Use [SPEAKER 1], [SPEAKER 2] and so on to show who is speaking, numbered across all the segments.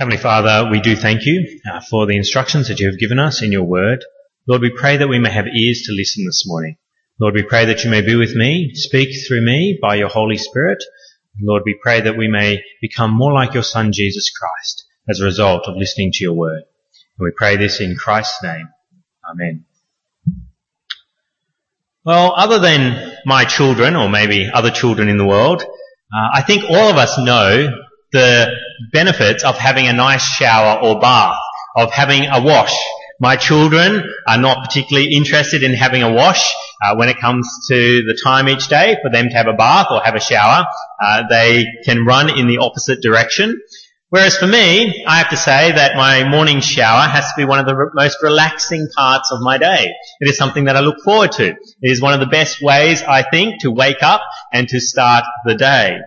[SPEAKER 1] Heavenly Father, we do thank you uh, for the instructions that you have given us in your word. Lord, we pray that we may have ears to listen this morning. Lord, we pray that you may be with me, speak through me by your Holy Spirit. Lord, we pray that we may become more like your Son, Jesus Christ, as a result of listening to your word. And we pray this in Christ's name. Amen. Well, other than my children, or maybe other children in the world, uh, I think all of us know the benefits of having a nice shower or bath, of having a wash. My children are not particularly interested in having a wash uh, when it comes to the time each day for them to have a bath or have a shower. Uh, they can run in the opposite direction. Whereas for me, I have to say that my morning shower has to be one of the re- most relaxing parts of my day. It is something that I look forward to. It is one of the best ways, I think, to wake up and to start the day.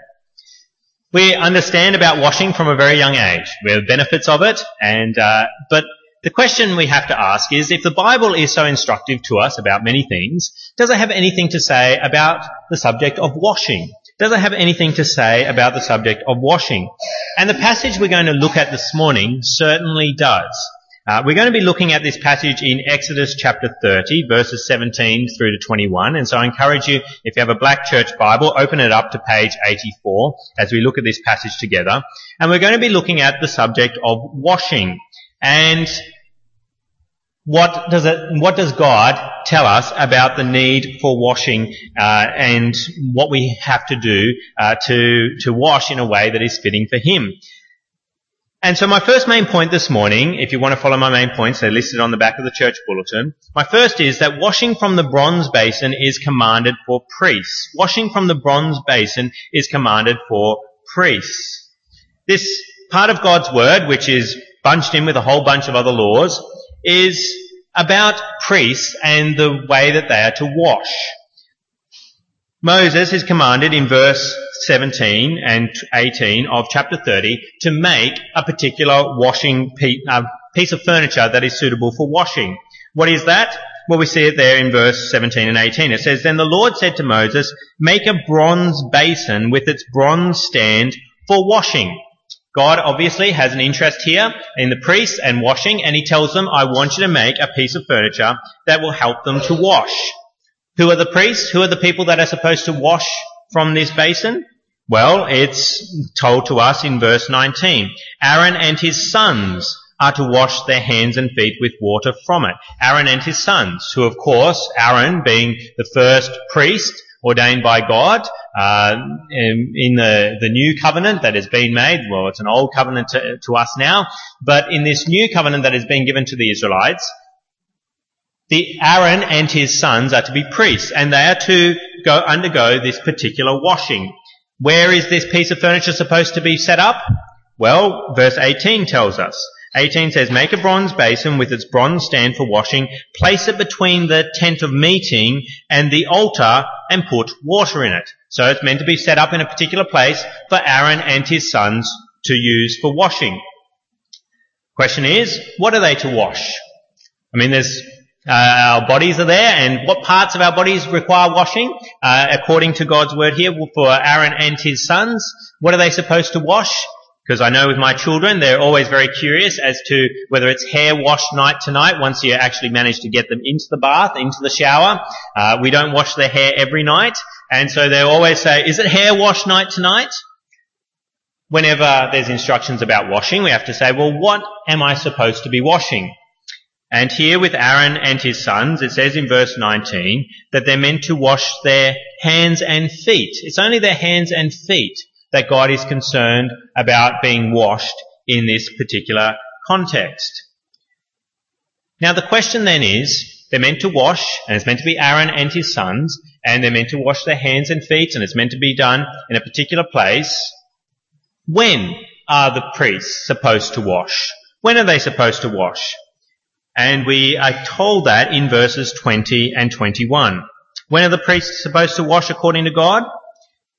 [SPEAKER 1] We understand about washing from a very young age. We have benefits of it, and uh, but the question we have to ask is, if the Bible is so instructive to us about many things, does it have anything to say about the subject of washing? Does it have anything to say about the subject of washing? And the passage we're going to look at this morning certainly does. Uh, we're going to be looking at this passage in Exodus chapter 30, verses 17 through to 21. And so I encourage you, if you have a black church Bible, open it up to page 84 as we look at this passage together. And we're going to be looking at the subject of washing. And what does it, what does God tell us about the need for washing uh, and what we have to do uh, to to wash in a way that is fitting for Him? And so my first main point this morning, if you want to follow my main points, they're listed on the back of the church bulletin. My first is that washing from the bronze basin is commanded for priests. Washing from the bronze basin is commanded for priests. This part of God's word, which is bunched in with a whole bunch of other laws, is about priests and the way that they are to wash. Moses is commanded in verse 17 and 18 of chapter 30 to make a particular washing uh, piece of furniture that is suitable for washing. What is that? Well, we see it there in verse 17 and 18. It says, Then the Lord said to Moses, Make a bronze basin with its bronze stand for washing. God obviously has an interest here in the priests and washing, and he tells them, I want you to make a piece of furniture that will help them to wash. Who are the priests? Who are the people that are supposed to wash from this basin? Well, it's told to us in verse 19. Aaron and his sons are to wash their hands and feet with water from it. Aaron and his sons, who of course, Aaron being the first priest ordained by God, uh, in, the, the new covenant that has been made, well, it's an old covenant to, to us now, but in this new covenant that has been given to the Israelites, the Aaron and his sons are to be priests, and they are to go undergo this particular washing. Where is this piece of furniture supposed to be set up? Well, verse 18 tells us. 18 says, make a bronze basin with its bronze stand for washing, place it between the tent of meeting and the altar and put water in it. So it's meant to be set up in a particular place for Aaron and his sons to use for washing. Question is, what are they to wash? I mean, there's uh, our bodies are there, and what parts of our bodies require washing? Uh, according to God's word here, for Aaron and his sons, what are they supposed to wash? Because I know with my children, they're always very curious as to whether it's hair wash night to night once you actually manage to get them into the bath, into the shower. Uh, we don't wash their hair every night, and so they always say, is it hair wash night to night? Whenever there's instructions about washing, we have to say, well, what am I supposed to be washing? And here with Aaron and his sons, it says in verse 19 that they're meant to wash their hands and feet. It's only their hands and feet that God is concerned about being washed in this particular context. Now the question then is, they're meant to wash, and it's meant to be Aaron and his sons, and they're meant to wash their hands and feet, and it's meant to be done in a particular place. When are the priests supposed to wash? When are they supposed to wash? And we are told that in verses 20 and 21. When are the priests supposed to wash according to God?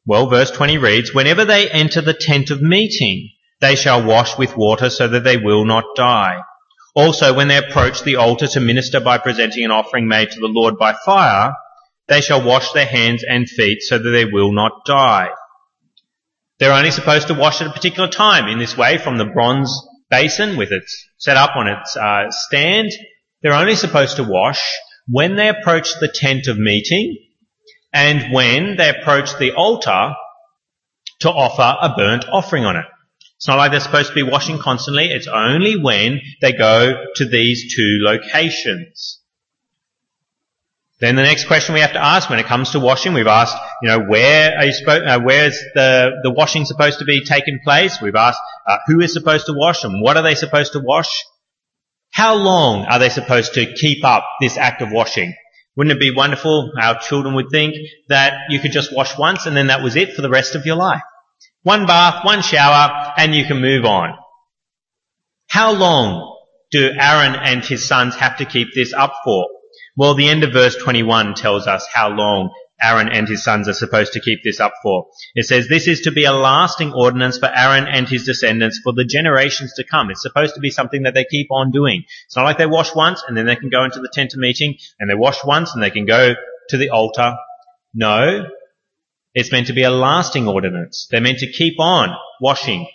[SPEAKER 1] Well, verse 20 reads, Whenever they enter the tent of meeting, they shall wash with water so that they will not die. Also, when they approach the altar to minister by presenting an offering made to the Lord by fire, they shall wash their hands and feet so that they will not die. They're only supposed to wash at a particular time in this way from the bronze basin with its set up on its uh, stand, they're only supposed to wash when they approach the tent of meeting and when they approach the altar to offer a burnt offering on it. It's not like they're supposed to be washing constantly. It's only when they go to these two locations. Then the next question we have to ask when it comes to washing, we've asked, you know, where are you supposed, uh, where is the, the washing supposed to be taken place? We've asked, uh, who is supposed to wash and what are they supposed to wash? How long are they supposed to keep up this act of washing? Wouldn't it be wonderful? Our children would think that you could just wash once and then that was it for the rest of your life. One bath, one shower, and you can move on. How long do Aaron and his sons have to keep this up for? Well, the end of verse 21 tells us how long Aaron and his sons are supposed to keep this up for. It says, this is to be a lasting ordinance for Aaron and his descendants for the generations to come. It's supposed to be something that they keep on doing. It's not like they wash once and then they can go into the tent of meeting and they wash once and they can go to the altar. No. It's meant to be a lasting ordinance. They're meant to keep on washing.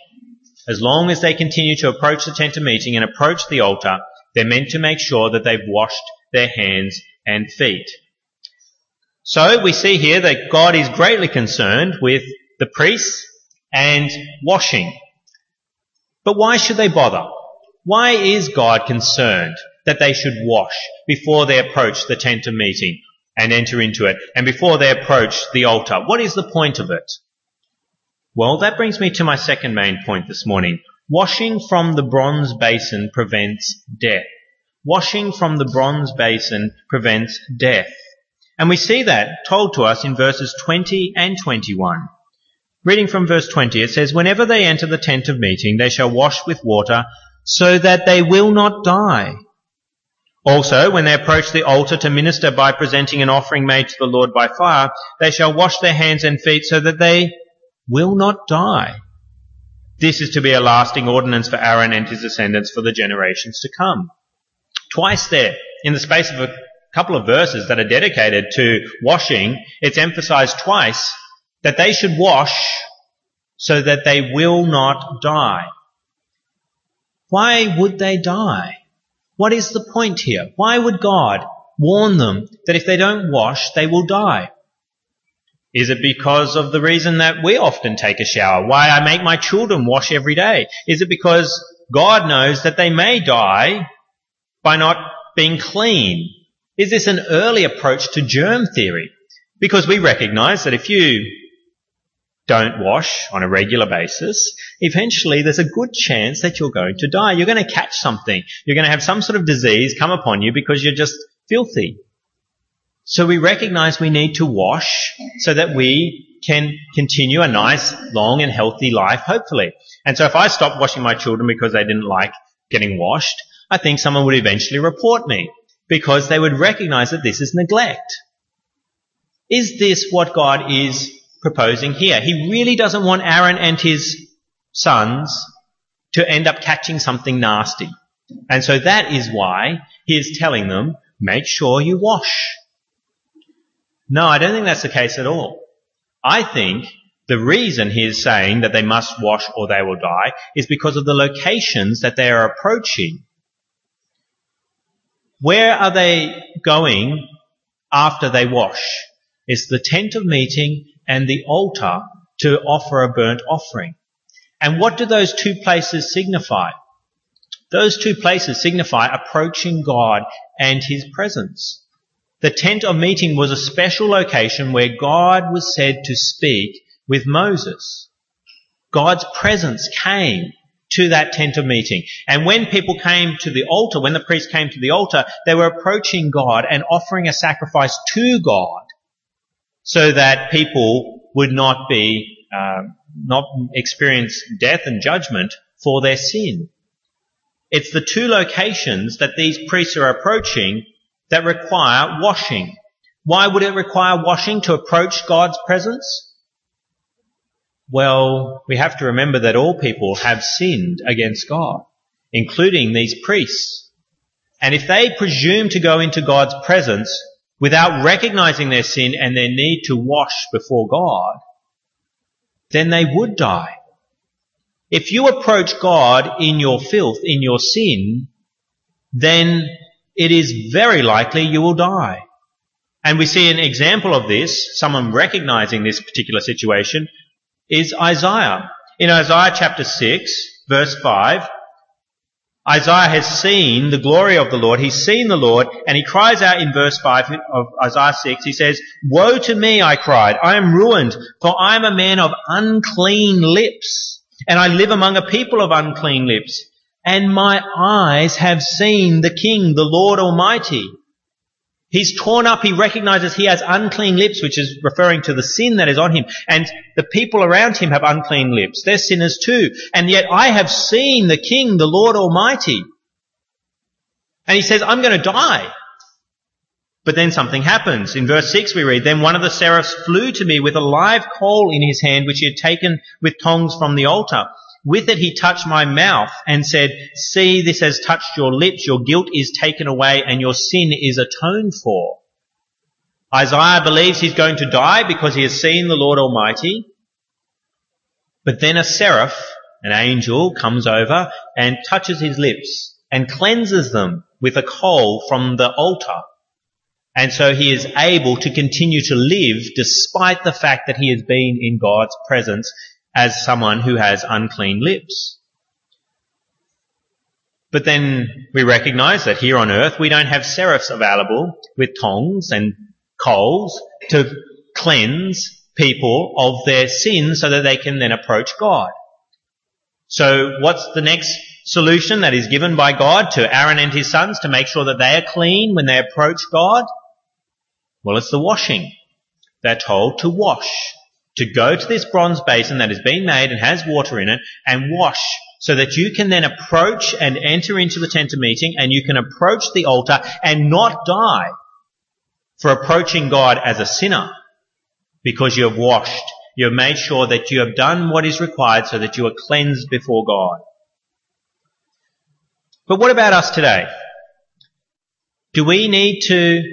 [SPEAKER 1] As long as they continue to approach the tent of meeting and approach the altar, they're meant to make sure that they've washed their hands and feet. So we see here that God is greatly concerned with the priests and washing. But why should they bother? Why is God concerned that they should wash before they approach the tent of meeting and enter into it and before they approach the altar? What is the point of it? Well, that brings me to my second main point this morning. Washing from the bronze basin prevents death washing from the bronze basin prevents death. And we see that told to us in verses 20 and 21. Reading from verse 20, it says, Whenever they enter the tent of meeting, they shall wash with water, so that they will not die. Also, when they approach the altar to minister by presenting an offering made to the Lord by fire, they shall wash their hands and feet so that they will not die. This is to be a lasting ordinance for Aaron and his descendants for the generations to come. Twice there, in the space of a couple of verses that are dedicated to washing, it's emphasized twice that they should wash so that they will not die. Why would they die? What is the point here? Why would God warn them that if they don't wash, they will die? Is it because of the reason that we often take a shower? Why I make my children wash every day? Is it because God knows that they may die by not being clean? Is this an early approach to germ theory? Because we recognize that if you don't wash on a regular basis, eventually there's a good chance that you're going to die. You're going to catch something. You're going to have some sort of disease come upon you because you're just filthy. So we recognize we need to wash so that we can continue a nice, long and healthy life, hopefully. And so if I stopped washing my children because they didn't like getting washed, I think someone would eventually report me because they would recognize that this is neglect. Is this what God is proposing here? He really doesn't want Aaron and his sons to end up catching something nasty. And so that is why he is telling them, make sure you wash. No, I don't think that's the case at all. I think the reason he is saying that they must wash or they will die is because of the locations that they are approaching where are they going after they wash? It's the tent of meeting and the altar to offer a burnt offering. And what do those two places signify? Those two places signify approaching God and His presence. The tent of meeting was a special location where God was said to speak with Moses. God's presence came to that tent of meeting. And when people came to the altar, when the priest came to the altar, they were approaching God and offering a sacrifice to God so that people would not be, uh, not experience death and judgment for their sin. It's the two locations that these priests are approaching that require washing. Why would it require washing to approach God's presence? Well, we have to remember that all people have sinned against God, including these priests. And if they presume to go into God's presence without recognizing their sin and their need to wash before God, then they would die. If you approach God in your filth, in your sin, then it is very likely you will die. And we see an example of this, someone recognizing this particular situation, is Isaiah. In Isaiah chapter 6, verse 5, Isaiah has seen the glory of the Lord. He's seen the Lord and he cries out in verse 5 of Isaiah 6. He says, Woe to me, I cried. I am ruined for I am a man of unclean lips and I live among a people of unclean lips and my eyes have seen the King, the Lord Almighty. He's torn up. He recognizes he has unclean lips, which is referring to the sin that is on him. And the people around him have unclean lips. They're sinners too. And yet I have seen the King, the Lord Almighty. And he says, I'm going to die. But then something happens. In verse 6 we read, Then one of the seraphs flew to me with a live coal in his hand, which he had taken with tongs from the altar. With it he touched my mouth and said, See, this has touched your lips, your guilt is taken away and your sin is atoned for. Isaiah believes he's going to die because he has seen the Lord Almighty. But then a seraph, an angel, comes over and touches his lips and cleanses them with a coal from the altar. And so he is able to continue to live despite the fact that he has been in God's presence as someone who has unclean lips. But then we recognize that here on earth we don't have seraphs available with tongs and coals to cleanse people of their sins so that they can then approach God. So what's the next solution that is given by God to Aaron and his sons to make sure that they are clean when they approach God? Well, it's the washing. They're told to wash to go to this bronze basin that has been made and has water in it and wash so that you can then approach and enter into the tent of meeting and you can approach the altar and not die for approaching God as a sinner because you have washed. You have made sure that you have done what is required so that you are cleansed before God. But what about us today? Do we need to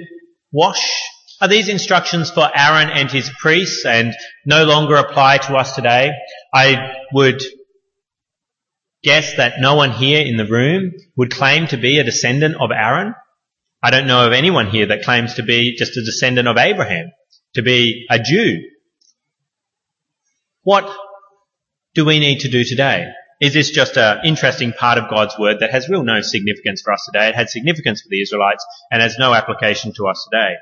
[SPEAKER 1] wash are these instructions for Aaron and his priests and no longer apply to us today? I would guess that no one here in the room would claim to be a descendant of Aaron. I don't know of anyone here that claims to be just a descendant of Abraham, to be a Jew. What do we need to do today? Is this just an interesting part of God's word that has real no significance for us today? It had significance for the Israelites and has no application to us today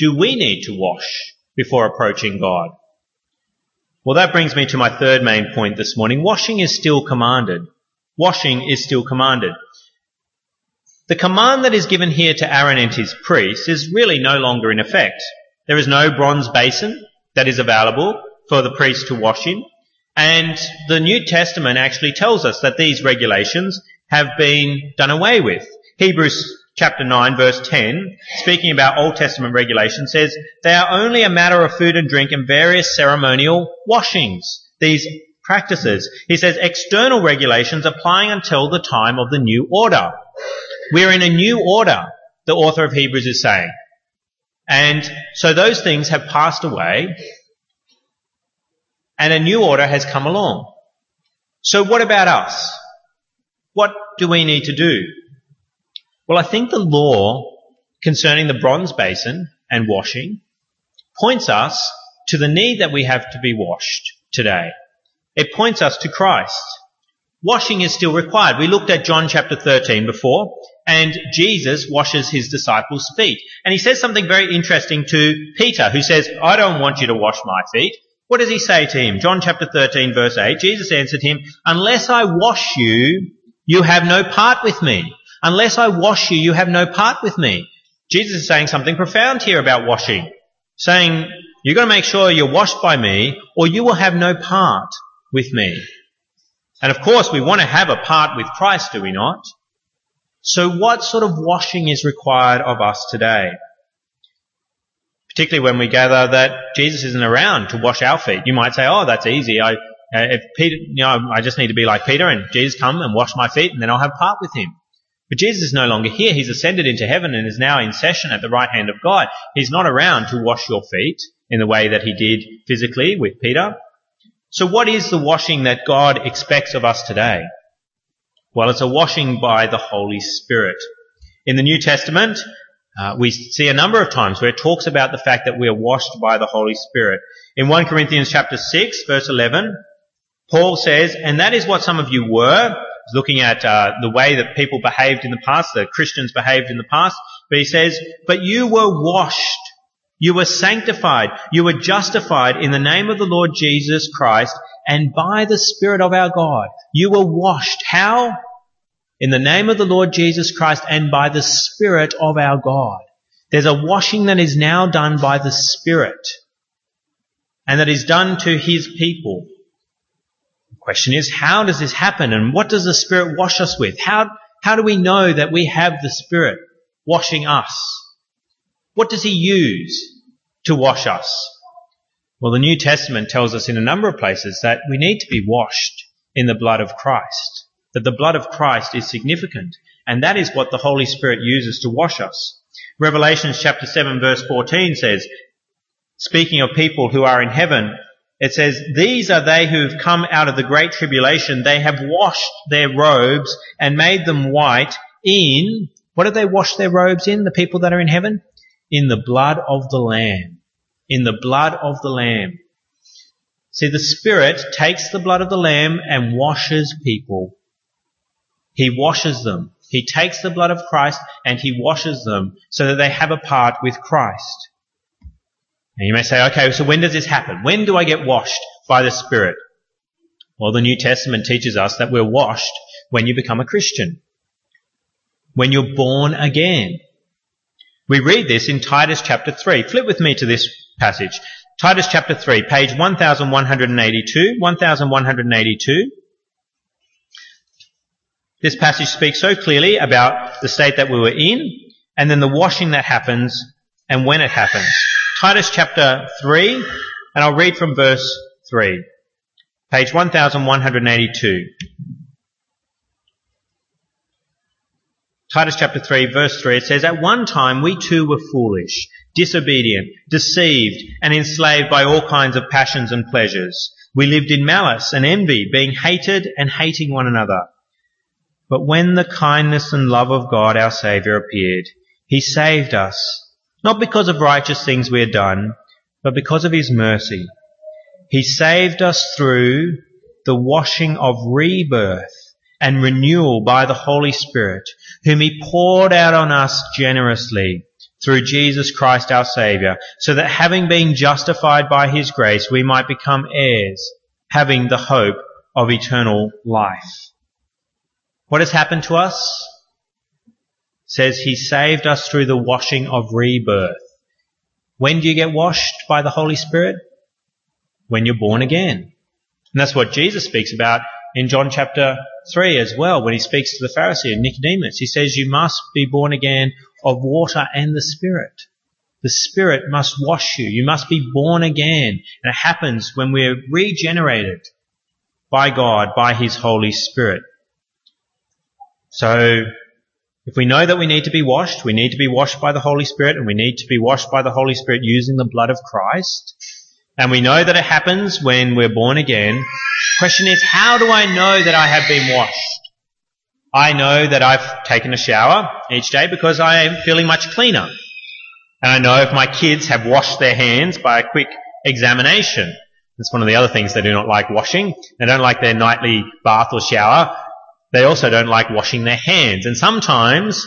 [SPEAKER 1] do we need to wash before approaching God? Well, that brings me to my third main point this morning. Washing is still commanded. Washing is still commanded. The command that is given here to Aaron and his priests is really no longer in effect. There is no bronze basin that is available for the priest to wash in. And the New Testament actually tells us that these regulations have been done away with. Hebrews chapter 9 verse 10, speaking about Old Testament regulations, says, they are only a matter of food and drink and various ceremonial washings. These practices. He says external regulations applying until the time of the new order. We're in a new order, the author of Hebrews is saying. And so those things have passed away and a new order has come along. So what about us? What do we need to do? Well, I think the law concerning the bronze basin and washing points us to the need that we have to be washed today. It points us to Christ. Washing is still required. We looked at John chapter 13 before, and Jesus washes his disciples' feet. And he says something very interesting to Peter, who says, I don't want you to wash my feet. What does he say to him? John chapter 13 verse 8, Jesus answered him, Unless I wash you, you have no part with me. Unless I wash you, you have no part with me. Jesus is saying something profound here about washing. Saying, you've got to make sure you're washed by me or you will have no part with me. And of course we want to have a part with Christ, do we not? So what sort of washing is required of us today? Particularly when we gather that Jesus isn't around to wash our feet. You might say, oh, that's easy. I, uh, if Peter, you know, I just need to be like Peter and Jesus come and wash my feet and then I'll have part with him. But Jesus is no longer here. He's ascended into heaven and is now in session at the right hand of God. He's not around to wash your feet in the way that he did physically with Peter. So what is the washing that God expects of us today? Well, it's a washing by the Holy Spirit. In the New Testament, uh, we see a number of times where it talks about the fact that we are washed by the Holy Spirit. In 1 Corinthians chapter 6 verse 11, Paul says, and that is what some of you were, looking at uh, the way that people behaved in the past, the Christians behaved in the past, but he says, but you were washed, you were sanctified, you were justified in the name of the Lord Jesus Christ and by the Spirit of our God. You were washed. How? In the name of the Lord Jesus Christ and by the Spirit of our God. There's a washing that is now done by the Spirit and that is done to His people. Question is, how does this happen and what does the Spirit wash us with? How, how do we know that we have the Spirit washing us? What does He use to wash us? Well, the New Testament tells us in a number of places that we need to be washed in the blood of Christ that the blood of Christ is significant. And that is what the Holy Spirit uses to wash us. Revelation chapter 7 verse 14 says, speaking of people who are in heaven, it says, These are they who have come out of the great tribulation. They have washed their robes and made them white in, what have they washed their robes in, the people that are in heaven? In the blood of the Lamb. In the blood of the Lamb. See, the Spirit takes the blood of the Lamb and washes people he washes them. He takes the blood of Christ and he washes them so that they have a part with Christ. And you may say, okay, so when does this happen? When do I get washed by the Spirit? Well, the New Testament teaches us that we're washed when you become a Christian. When you're born again. We read this in Titus chapter 3. Flip with me to this passage. Titus chapter 3, page 1182, 1182. This passage speaks so clearly about the state that we were in, and then the washing that happens, and when it happens. Titus chapter 3, and I'll read from verse 3. Page 1182. Titus chapter 3 verse 3, it says, At one time we too were foolish, disobedient, deceived, and enslaved by all kinds of passions and pleasures. We lived in malice and envy, being hated and hating one another. But when the kindness and love of God our Saviour appeared, He saved us, not because of righteous things we had done, but because of His mercy. He saved us through the washing of rebirth and renewal by the Holy Spirit, whom He poured out on us generously through Jesus Christ our Saviour, so that having been justified by His grace, we might become heirs, having the hope of eternal life. What has happened to us? Says he saved us through the washing of rebirth. When do you get washed by the Holy Spirit? When you're born again. And that's what Jesus speaks about in John chapter 3 as well, when he speaks to the Pharisee and Nicodemus. He says you must be born again of water and the Spirit. The Spirit must wash you. You must be born again. And it happens when we're regenerated by God, by His Holy Spirit. So, if we know that we need to be washed, we need to be washed by the Holy Spirit, and we need to be washed by the Holy Spirit using the blood of Christ, and we know that it happens when we're born again, question is, how do I know that I have been washed? I know that I've taken a shower each day because I am feeling much cleaner. And I know if my kids have washed their hands by a quick examination. That's one of the other things they do not like washing. They don't like their nightly bath or shower they also don't like washing their hands. And sometimes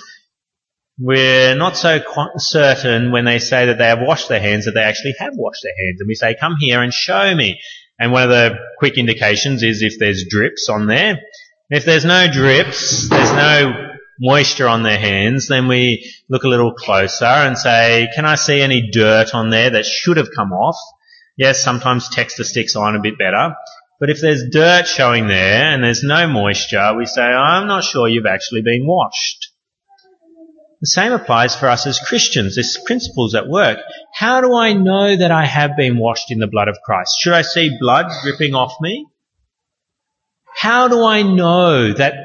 [SPEAKER 1] we're not so certain when they say that they have washed their hands that they actually have washed their hands. And we say, come here and show me. And one of the quick indications is if there's drips on there. If there's no drips, there's no moisture on their hands, then we look a little closer and say, can I see any dirt on there that should have come off? Yes, sometimes texta sticks on a bit better. But if there's dirt showing there and there's no moisture, we say, I'm not sure you've actually been washed. The same applies for us as Christians. This principle's at work. How do I know that I have been washed in the blood of Christ? Should I see blood dripping off me? How do I know that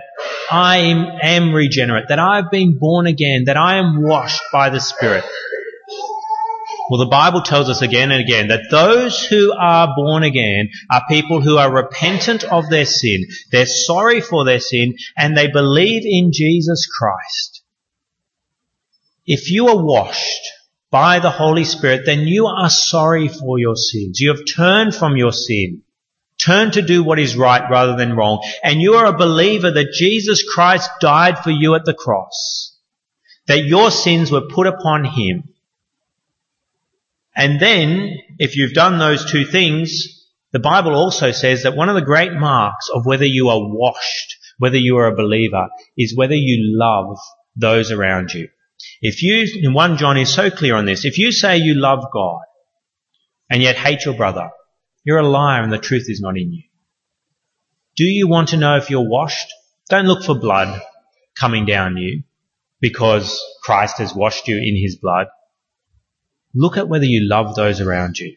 [SPEAKER 1] I am regenerate, that I've been born again, that I am washed by the Spirit? Well, the Bible tells us again and again that those who are born again are people who are repentant of their sin. They're sorry for their sin and they believe in Jesus Christ. If you are washed by the Holy Spirit, then you are sorry for your sins. You have turned from your sin. Turn to do what is right rather than wrong. And you are a believer that Jesus Christ died for you at the cross. That your sins were put upon Him. And then, if you've done those two things, the Bible also says that one of the great marks of whether you are washed, whether you are a believer, is whether you love those around you. If you, and 1 John is so clear on this, if you say you love God and yet hate your brother, you're a liar and the truth is not in you. Do you want to know if you're washed? Don't look for blood coming down you because Christ has washed you in his blood. Look at whether you love those around you.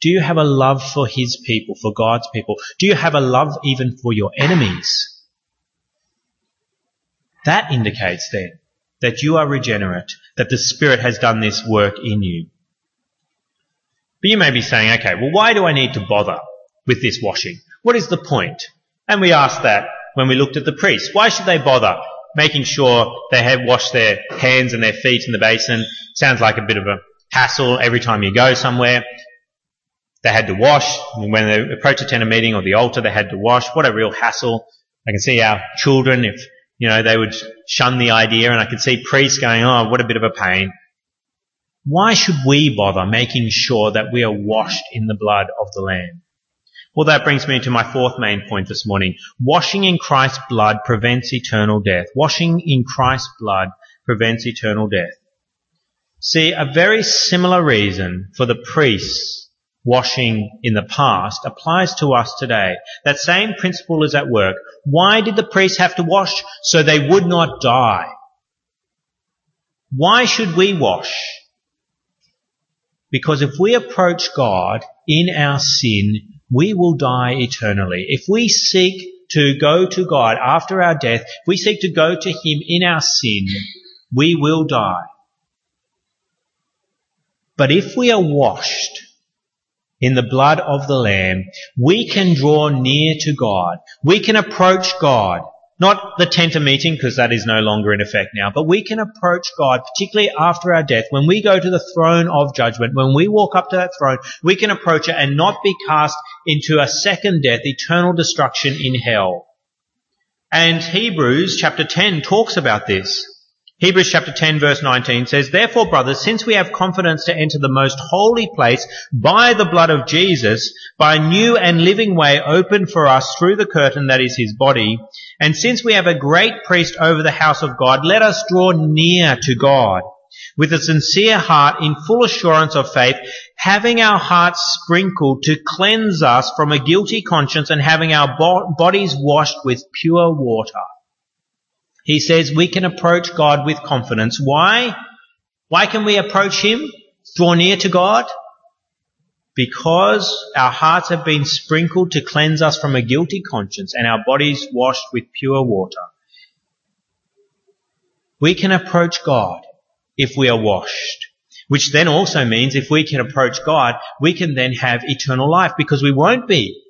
[SPEAKER 1] Do you have a love for his people, for God's people? Do you have a love even for your enemies? That indicates then that you are regenerate, that the Spirit has done this work in you. But you may be saying, okay, well, why do I need to bother with this washing? What is the point? And we asked that when we looked at the priests. Why should they bother making sure they have washed their hands and their feet in the basin? Sounds like a bit of a hassle every time you go somewhere. They had to wash. When they approach a tenor meeting or the altar, they had to wash. What a real hassle. I can see our children, if you know, they would shun the idea and I could see priests going, oh, what a bit of a pain. Why should we bother making sure that we are washed in the blood of the Lamb? Well, that brings me to my fourth main point this morning. Washing in Christ's blood prevents eternal death. Washing in Christ's blood prevents eternal death. See, a very similar reason for the priests washing in the past applies to us today. That same principle is at work. Why did the priests have to wash? So they would not die. Why should we wash? Because if we approach God in our sin, we will die eternally. If we seek to go to God after our death, if we seek to go to Him in our sin, we will die. But if we are washed, in the blood of the Lamb, we can draw near to God. We can approach God. Not the tent of meeting, because that is no longer in effect now, but we can approach God, particularly after our death, when we go to the throne of judgment, when we walk up to that throne, we can approach it and not be cast into a second death, eternal destruction in hell. And Hebrews chapter 10 talks about this. Hebrews chapter 10 verse 19 says, Therefore, brothers, since we have confidence to enter the most holy place by the blood of Jesus, by a new and living way opened for us through the curtain that is his body, and since we have a great priest over the house of God, let us draw near to God with a sincere heart in full assurance of faith, having our hearts sprinkled to cleanse us from a guilty conscience and having our bo- bodies washed with pure water. He says we can approach God with confidence. Why? Why can we approach Him? Draw near to God? Because our hearts have been sprinkled to cleanse us from a guilty conscience and our bodies washed with pure water. We can approach God if we are washed. Which then also means if we can approach God, we can then have eternal life because we won't be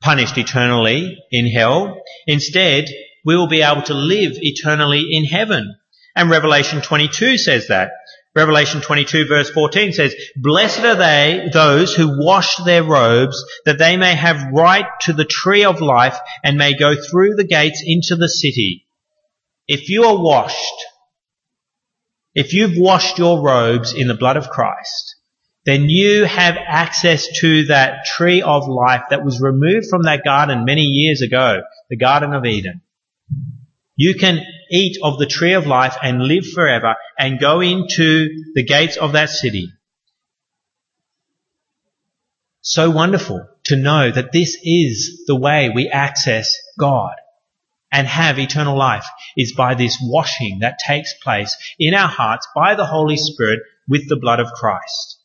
[SPEAKER 1] punished eternally in hell. Instead, we will be able to live eternally in heaven. And Revelation 22 says that. Revelation 22 verse 14 says, Blessed are they, those who wash their robes, that they may have right to the tree of life and may go through the gates into the city. If you are washed, if you've washed your robes in the blood of Christ, then you have access to that tree of life that was removed from that garden many years ago, the Garden of Eden. You can eat of the tree of life and live forever and go into the gates of that city. So wonderful to know that this is the way we access God and have eternal life is by this washing that takes place in our hearts by the Holy Spirit with the blood of Christ.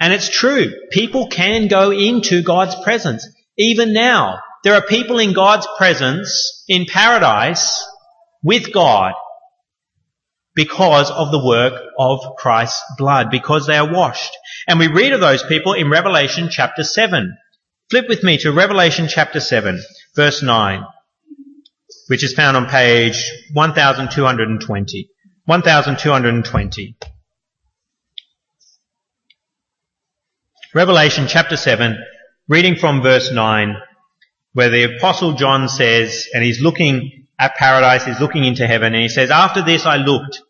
[SPEAKER 1] And it's true. People can go into God's presence. Even now, there are people in God's presence in paradise with God. because of the work of Christ's blood, because they are washed. And we read of those people in Revelation chapter 7. Flip with me to Revelation chapter 7, verse 9, which is found on page 1220. 1220. Revelation chapter 7, reading from verse 9, where the apostle John says, and he's looking at paradise, he's looking into heaven, and he says, After this I looked,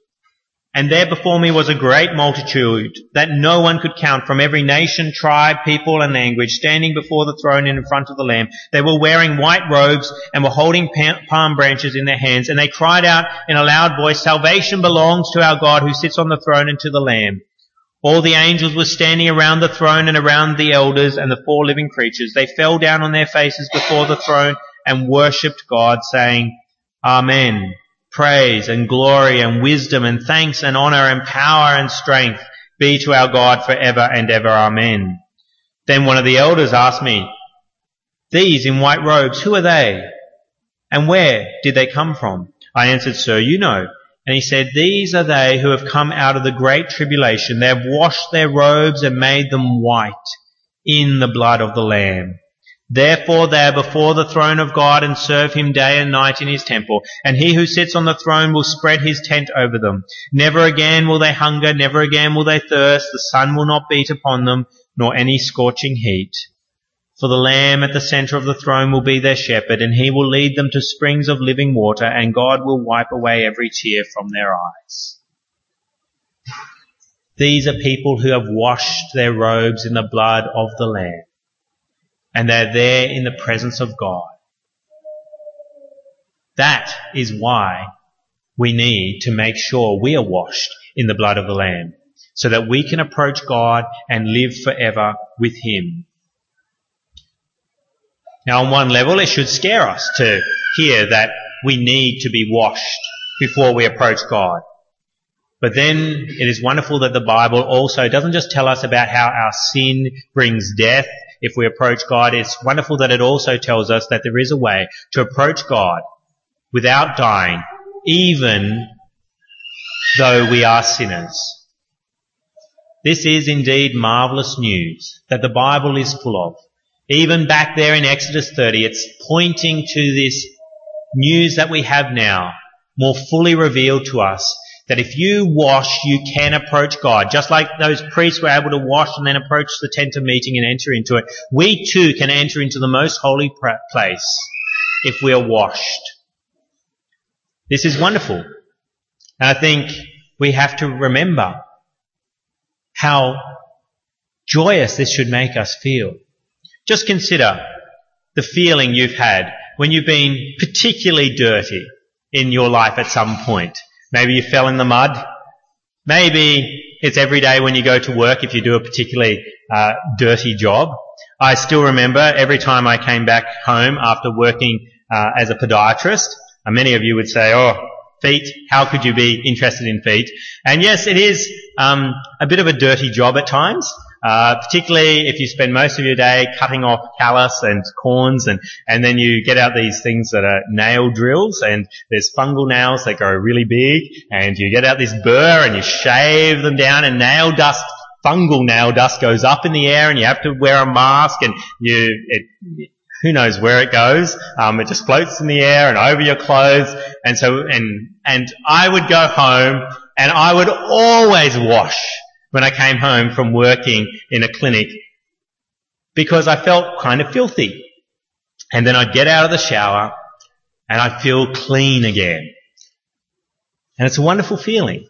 [SPEAKER 1] and there before me was a great multitude that no one could count from every nation, tribe, people, and language, standing before the throne and in front of the Lamb. They were wearing white robes and were holding palm branches in their hands, and they cried out in a loud voice, Salvation belongs to our God who sits on the throne and to the Lamb. All the angels were standing around the throne and around the elders and the four living creatures. They fell down on their faces before the throne and worshipped God, saying, Amen. Praise and glory and wisdom and thanks and honor and power and strength be to our God forever and ever. Amen. Then one of the elders asked me, These in white robes, who are they? And where did they come from? I answered, Sir, you know. And he said, These are they who have come out of the great tribulation. They have washed their robes and made them white in the blood of the Lamb. Therefore they are before the throne of God and serve him day and night in his temple. And he who sits on the throne will spread his tent over them. Never again will they hunger, never again will they thirst. The sun will not beat upon them, nor any scorching heat. For the Lamb at the center of the throne will be their shepherd, and he will lead them to springs of living water, and God will wipe away every tear from their eyes. These are people who have washed their robes in the blood of the Lamb and they're there in the presence of God. That is why we need to make sure we are washed in the blood of the Lamb so that we can approach God and live forever with Him. Now on one level it should scare us to hear that we need to be washed before we approach God. But then it is wonderful that the Bible also doesn't just tell us about how our sin brings death if we approach God. It's wonderful that it also tells us that there is a way to approach God without dying, even though we are sinners. This is indeed marvelous news that the Bible is full of. Even back there in Exodus 30, it's pointing to this news that we have now, more fully revealed to us that if you wash, you can approach God. Just like those priests were able to wash and then approach the tent of meeting and enter into it, we too can enter into the most holy place if we are washed. This is wonderful. And I think we have to remember how joyous this should make us feel. Just consider the feeling you've had when you've been particularly dirty in your life at some point. Maybe you fell in the mud. Maybe it's every day when you go to work if you do a particularly uh, dirty job. I still remember every time I came back home after working uh, as a podiatrist. Uh, many of you would say, "Oh, feet. How could you be interested in feet?" And yes, it is um, a bit of a dirty job at times. Uh, particularly if you spend most of your day cutting off callus and corns and, and then you get out these things that are nail drills and there's fungal nails that grow really big and you get out this burr and you shave them down and nail dust fungal nail dust goes up in the air and you have to wear a mask and you, it, who knows where it goes. Um, it just floats in the air and over your clothes. And so, and, and I would go home and I would always wash when I came home from working in a clinic because I felt kind of filthy. And then I'd get out of the shower and I'd feel clean again. And it's a wonderful feeling.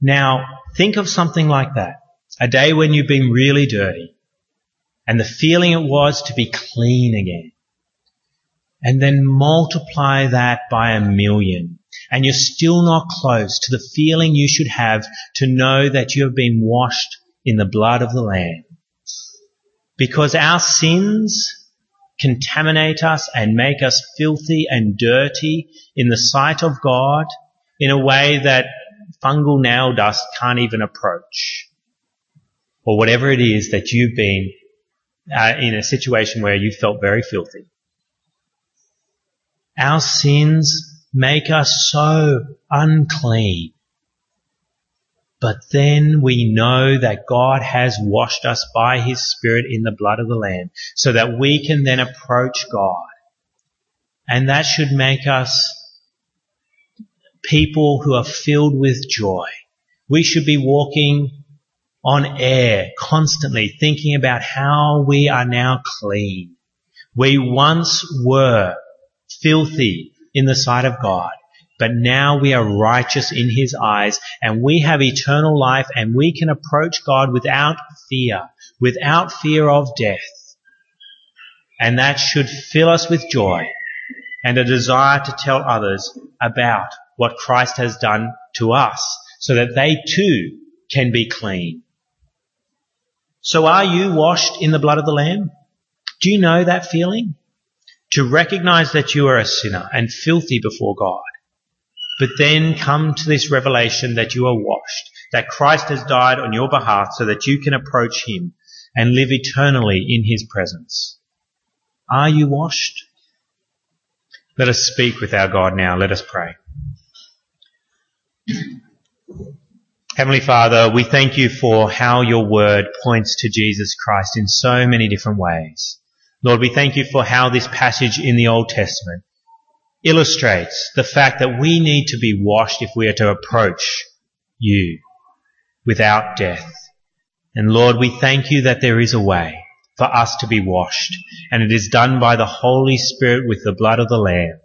[SPEAKER 1] Now, think of something like that. A day when you've been really dirty and the feeling it was to be clean again. And then multiply that by a million and you're still not close to the feeling you should have to know that you have been washed in the blood of the Lamb. Because our sins contaminate us and make us filthy and dirty in the sight of God in a way that fungal nail dust can't even approach. Or whatever it is that you've been uh, in a situation where you felt very filthy. Our sins make us so unclean. But then we know that God has washed us by His Spirit in the blood of the Lamb so that we can then approach God. And that should make us people who are filled with joy. We should be walking on air constantly thinking about how we are now clean. We once were filthy in the sight of God, but now we are righteous in His eyes and we have eternal life and we can approach God without fear, without fear of death. And that should fill us with joy and a desire to tell others about what Christ has done to us so that they too can be clean. So are you washed in the blood of the Lamb? Do you know that feeling? To recognize that you are a sinner and filthy before God. But then come to this revelation that you are washed, that Christ has died on your behalf so that you can approach Him and live eternally in His presence. Are you washed? Let us speak with our God now. Let us pray. Heavenly Father, we thank you for how your word points to Jesus Christ in so many different ways. Lord, we thank you for how this passage in the Old Testament illustrates the fact that we need to be washed if we are to approach you without death. And Lord, we thank you that there is a way for us to be washed, and it is done by the Holy Spirit with the blood of the Lamb.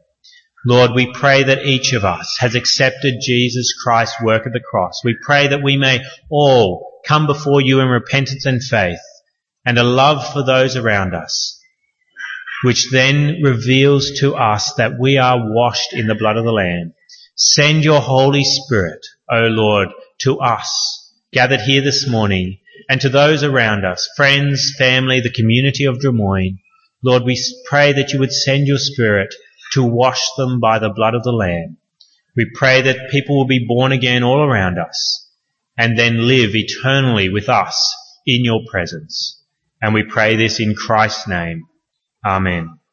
[SPEAKER 1] Lord, we pray that each of us has accepted Jesus Christ's work at the cross. We pray that we may all come before you in repentance and faith and a love for those around us, which then reveals to us that we are washed in the blood of the Lamb. Send your Holy Spirit, O Lord, to us gathered here this morning and to those around us, friends, family, the community of Drummoyne. Lord, we pray that you would send your Spirit to wash them by the blood of the Lamb. We pray that people will be born again all around us and then live eternally with us in your presence. And we pray this in Christ's name. Amen.